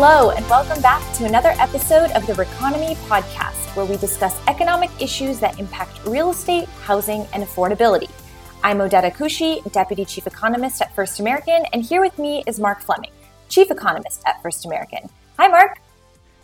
Hello, and welcome back to another episode of the Reconomy podcast, where we discuss economic issues that impact real estate, housing, and affordability. I'm Odeta Kushi, Deputy Chief Economist at First American, and here with me is Mark Fleming, Chief Economist at First American. Hi, Mark.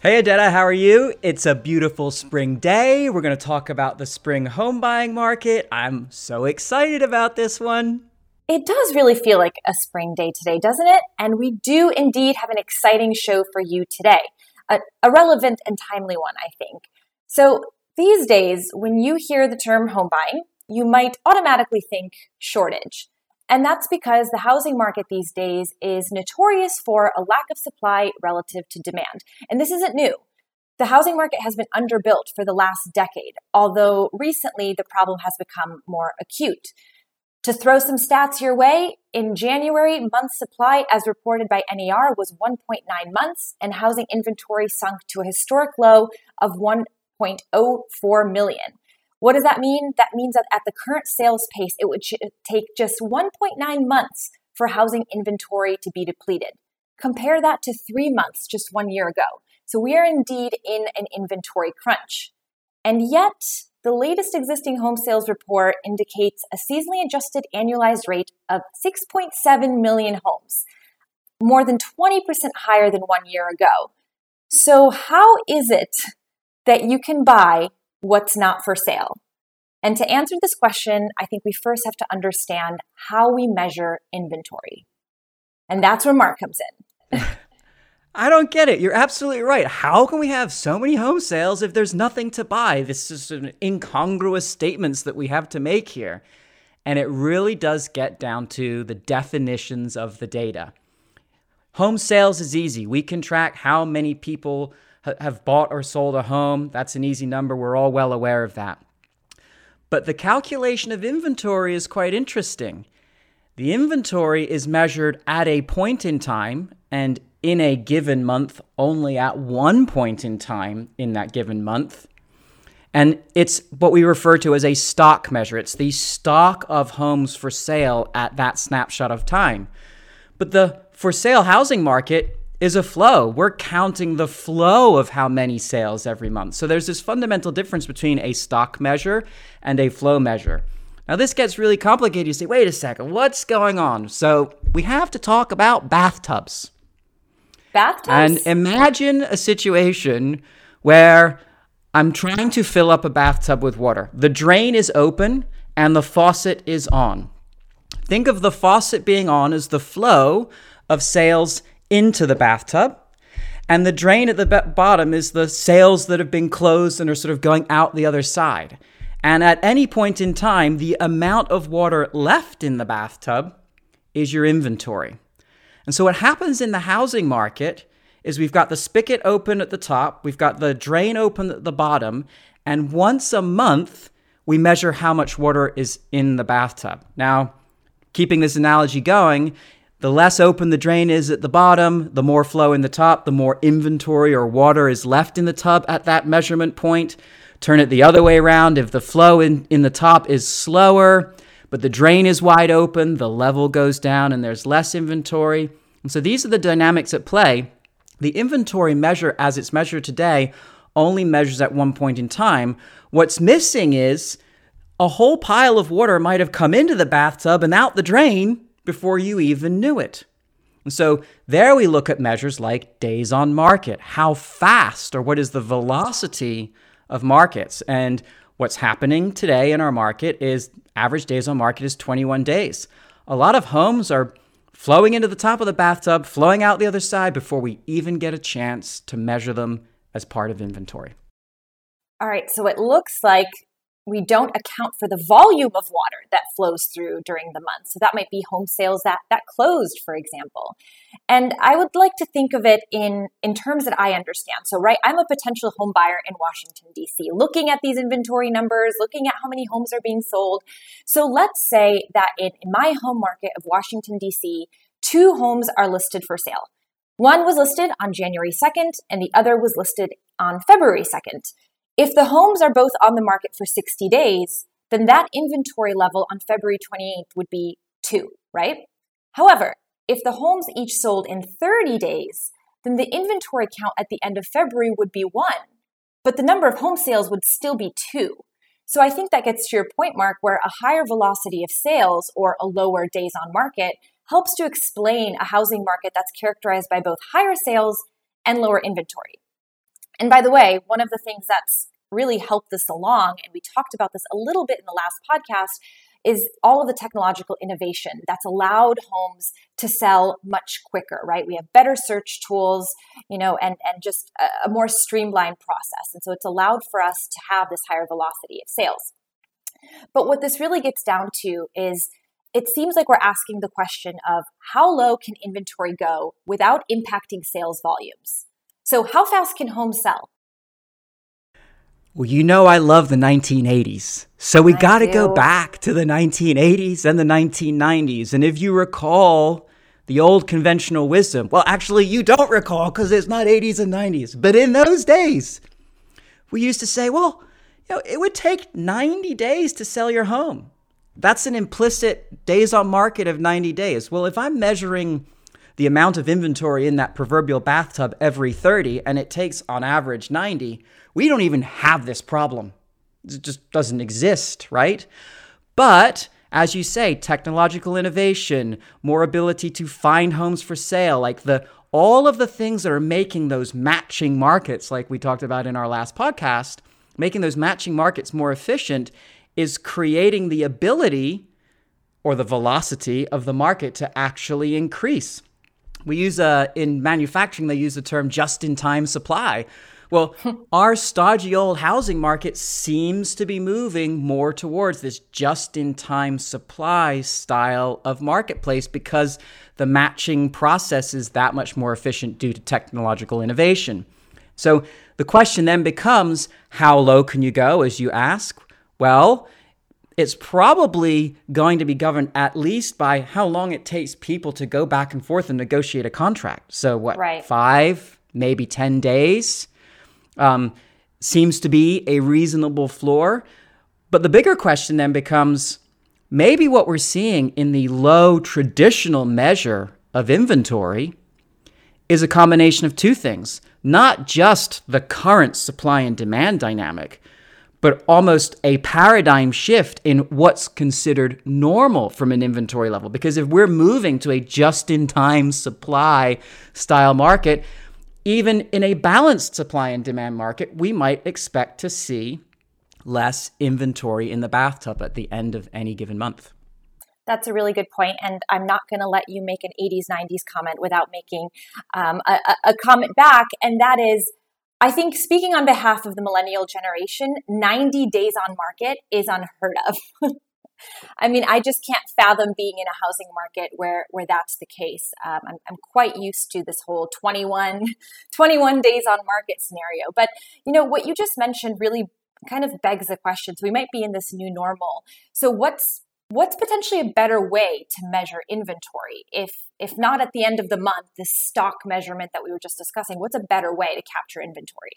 Hey, Odeta, how are you? It's a beautiful spring day. We're going to talk about the spring home buying market. I'm so excited about this one. It does really feel like a spring day today, doesn't it? And we do indeed have an exciting show for you today, a, a relevant and timely one, I think. So, these days, when you hear the term home buying, you might automatically think shortage. And that's because the housing market these days is notorious for a lack of supply relative to demand. And this isn't new. The housing market has been underbuilt for the last decade, although recently the problem has become more acute. To throw some stats your way, in January, month supply, as reported by NAR, was 1.9 months, and housing inventory sunk to a historic low of 1.04 million. What does that mean? That means that at the current sales pace, it would take just 1.9 months for housing inventory to be depleted. Compare that to three months just one year ago. So we are indeed in an inventory crunch. And yet, the latest existing home sales report indicates a seasonally adjusted annualized rate of 6.7 million homes, more than 20% higher than one year ago. So, how is it that you can buy what's not for sale? And to answer this question, I think we first have to understand how we measure inventory. And that's where Mark comes in. I don't get it. You're absolutely right. How can we have so many home sales if there's nothing to buy? This is an incongruous statements that we have to make here. And it really does get down to the definitions of the data. Home sales is easy. We can track how many people ha- have bought or sold a home. That's an easy number. We're all well aware of that. But the calculation of inventory is quite interesting. The inventory is measured at a point in time and in a given month only at one point in time in that given month. And it's what we refer to as a stock measure. It's the stock of homes for sale at that snapshot of time. But the for sale housing market is a flow. We're counting the flow of how many sales every month. So there's this fundamental difference between a stock measure and a flow measure. Now, this gets really complicated. You say, wait a second, what's going on? So we have to talk about bathtubs. Bathtubs? And imagine a situation where I'm trying to fill up a bathtub with water. The drain is open and the faucet is on. Think of the faucet being on as the flow of sales into the bathtub. And the drain at the bottom is the sales that have been closed and are sort of going out the other side. And at any point in time, the amount of water left in the bathtub is your inventory. And so what happens in the housing market is we've got the spigot open at the top, we've got the drain open at the bottom, and once a month we measure how much water is in the bathtub. Now, keeping this analogy going, the less open the drain is at the bottom, the more flow in the top, the more inventory or water is left in the tub at that measurement point. Turn it the other way around. If the flow in, in the top is slower, but the drain is wide open, the level goes down, and there's less inventory. And so these are the dynamics at play. The inventory measure, as it's measured today, only measures at one point in time. What's missing is a whole pile of water might have come into the bathtub and out the drain before you even knew it. And so there we look at measures like days on market, how fast or what is the velocity of markets. And what's happening today in our market is average days on market is 21 days. A lot of homes are flowing into the top of the bathtub, flowing out the other side before we even get a chance to measure them as part of inventory. All right, so it looks like we don't account for the volume of water that flows through during the month. So that might be home sales that that closed, for example. And I would like to think of it in in terms that I understand. So right, I'm a potential home buyer in Washington D.C. looking at these inventory numbers, looking at how many homes are being sold. So let's say that in, in my home market of Washington D.C., two homes are listed for sale. One was listed on January 2nd and the other was listed on February 2nd. If the homes are both on the market for 60 days, then that inventory level on February 28th would be two, right? However, if the homes each sold in 30 days, then the inventory count at the end of February would be one, but the number of home sales would still be two. So I think that gets to your point, Mark, where a higher velocity of sales or a lower days on market helps to explain a housing market that's characterized by both higher sales and lower inventory. And by the way, one of the things that's really helped this along, and we talked about this a little bit in the last podcast, is all of the technological innovation that's allowed homes to sell much quicker, right? We have better search tools, you know, and, and just a, a more streamlined process. And so it's allowed for us to have this higher velocity of sales. But what this really gets down to is it seems like we're asking the question of how low can inventory go without impacting sales volumes? So, how fast can homes sell? Well, you know, I love the 1980s. So we got to go back to the 1980s and the 1990s. And if you recall the old conventional wisdom, well, actually, you don't recall because it's not 80s and 90s. But in those days, we used to say, well, you know, it would take 90 days to sell your home. That's an implicit days on market of 90 days. Well, if I'm measuring the amount of inventory in that proverbial bathtub every 30 and it takes on average 90, we don't even have this problem. It just doesn't exist, right? But as you say, technological innovation, more ability to find homes for sale, like the all of the things that are making those matching markets, like we talked about in our last podcast, making those matching markets more efficient is creating the ability or the velocity of the market to actually increase. We use uh, in manufacturing, they use the term just in time supply, well, our stodgy old housing market seems to be moving more towards this just in time supply style of marketplace because the matching process is that much more efficient due to technological innovation. So the question then becomes how low can you go, as you ask? Well, it's probably going to be governed at least by how long it takes people to go back and forth and negotiate a contract. So, what, right. five, maybe 10 days? um, seems to be a reasonable floor. But the bigger question then becomes maybe what we're seeing in the low traditional measure of inventory is a combination of two things not just the current supply and demand dynamic, but almost a paradigm shift in what's considered normal from an inventory level. Because if we're moving to a just in time supply style market, even in a balanced supply and demand market, we might expect to see less inventory in the bathtub at the end of any given month. That's a really good point, and I'm not going to let you make an 80s, 90s comment without making um, a, a comment back, and that is I think speaking on behalf of the millennial generation, 90 days on market is unheard of. I mean, I just can't fathom being in a housing market where where that's the case. Um, I'm, I'm quite used to this whole 21, 21 days on market scenario. But you know what you just mentioned really kind of begs the question. So we might be in this new normal. So what's what's potentially a better way to measure inventory if if not at the end of the month the stock measurement that we were just discussing what's a better way to capture inventory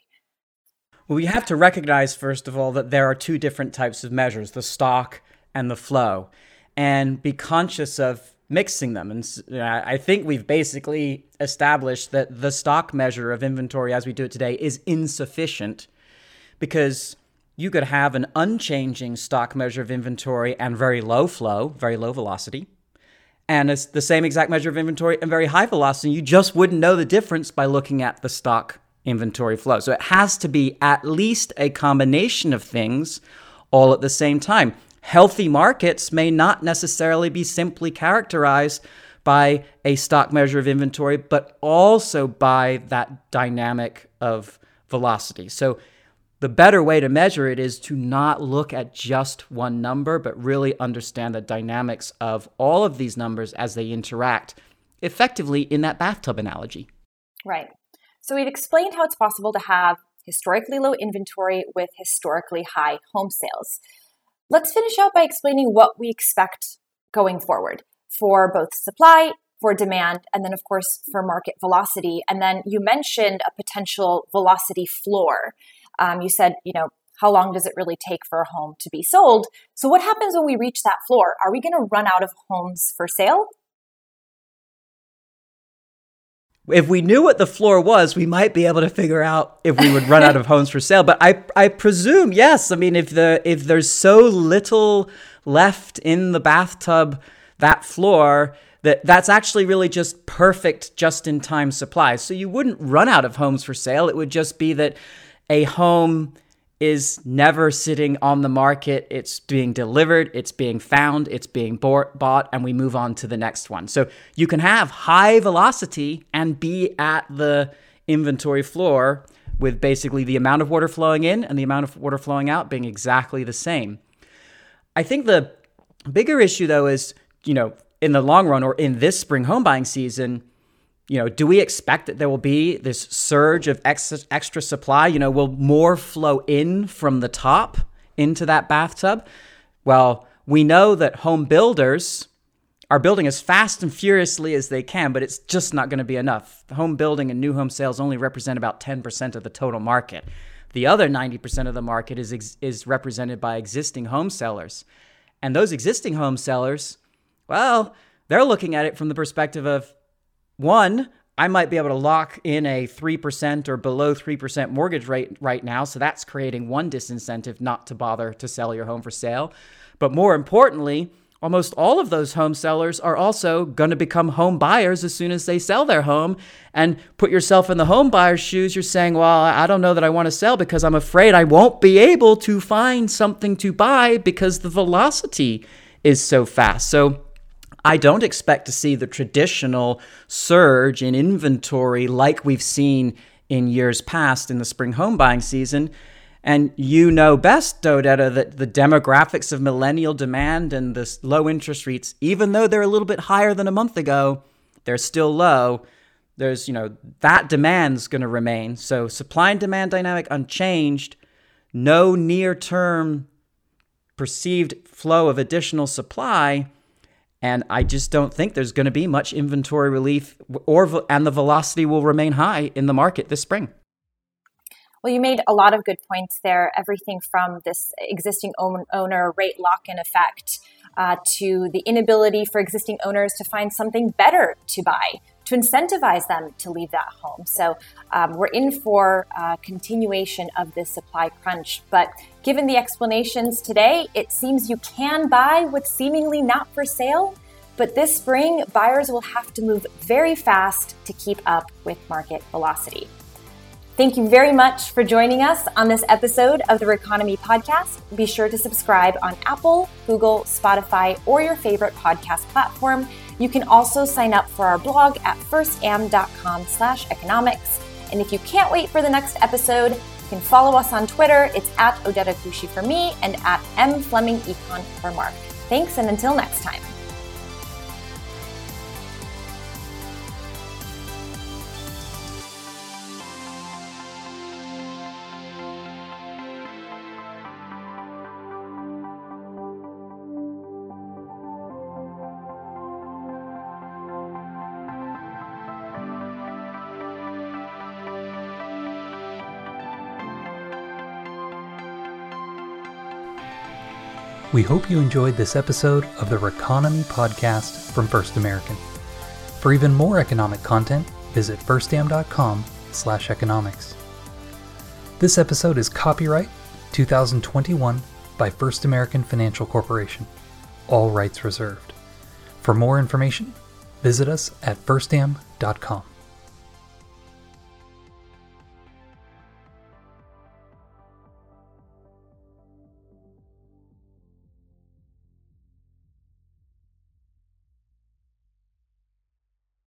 well we have to recognize first of all that there are two different types of measures the stock and the flow, and be conscious of mixing them. And I think we've basically established that the stock measure of inventory as we do it today is insufficient because you could have an unchanging stock measure of inventory and very low flow, very low velocity. And it's the same exact measure of inventory and very high velocity. You just wouldn't know the difference by looking at the stock inventory flow. So it has to be at least a combination of things all at the same time healthy markets may not necessarily be simply characterized by a stock measure of inventory, but also by that dynamic of velocity. So, the better way to measure it is to not look at just one number, but really understand the dynamics of all of these numbers as they interact effectively in that bathtub analogy. Right. So, we've explained how it's possible to have historically low inventory with historically high home sales. Let's finish out by explaining what we expect going forward for both supply, for demand, and then, of course, for market velocity. And then you mentioned a potential velocity floor. Um, you said, you know, how long does it really take for a home to be sold? So, what happens when we reach that floor? Are we going to run out of homes for sale? if we knew what the floor was, we might be able to figure out if we would run out of homes for sale. But I, I presume yes. I mean, if the if there's so little left in the bathtub, that floor, that that's actually really just perfect just in time supply. So you wouldn't run out of homes for sale. It would just be that a home is never sitting on the market. It's being delivered, it's being found, it's being bought, and we move on to the next one. So you can have high velocity and be at the inventory floor with basically the amount of water flowing in and the amount of water flowing out being exactly the same. I think the bigger issue though is, you know, in the long run or in this spring home buying season, you know, do we expect that there will be this surge of extra, extra supply? You know, will more flow in from the top into that bathtub? Well, we know that home builders are building as fast and furiously as they can, but it's just not going to be enough. Home building and new home sales only represent about 10% of the total market. The other 90% of the market is, is represented by existing home sellers. And those existing home sellers, well, they're looking at it from the perspective of one, I might be able to lock in a 3% or below 3% mortgage rate right now. So that's creating one disincentive not to bother to sell your home for sale. But more importantly, almost all of those home sellers are also going to become home buyers as soon as they sell their home. And put yourself in the home buyer's shoes. You're saying, well, I don't know that I want to sell because I'm afraid I won't be able to find something to buy because the velocity is so fast. So I don't expect to see the traditional surge in inventory like we've seen in years past in the spring home buying season. And you know best, Odeta, that the demographics of millennial demand and the low interest rates, even though they're a little bit higher than a month ago, they're still low. There's, you know, that demand's going to remain. So supply and demand dynamic unchanged. No near term perceived flow of additional supply and I just don't think there's going to be much inventory relief or and the velocity will remain high in the market this spring. Well, you made a lot of good points there. Everything from this existing owner rate lock in effect uh, to the inability for existing owners to find something better to buy to incentivize them to leave that home. So um, we're in for a continuation of this supply crunch. But given the explanations today, it seems you can buy what's seemingly not for sale. But this spring, buyers will have to move very fast to keep up with market velocity. Thank you very much for joining us on this episode of the Reconomy podcast. Be sure to subscribe on Apple, Google, Spotify, or your favorite podcast platform you can also sign up for our blog at firstam.com slash economics. And if you can't wait for the next episode, you can follow us on Twitter. It's at Odeta Kushi for me and at M Fleming Econ for Mark. Thanks, and until next time. We hope you enjoyed this episode of the Reconomy podcast from First American. For even more economic content, visit firstam.com slash economics. This episode is copyright 2021 by First American Financial Corporation. All rights reserved. For more information, visit us at firstam.com.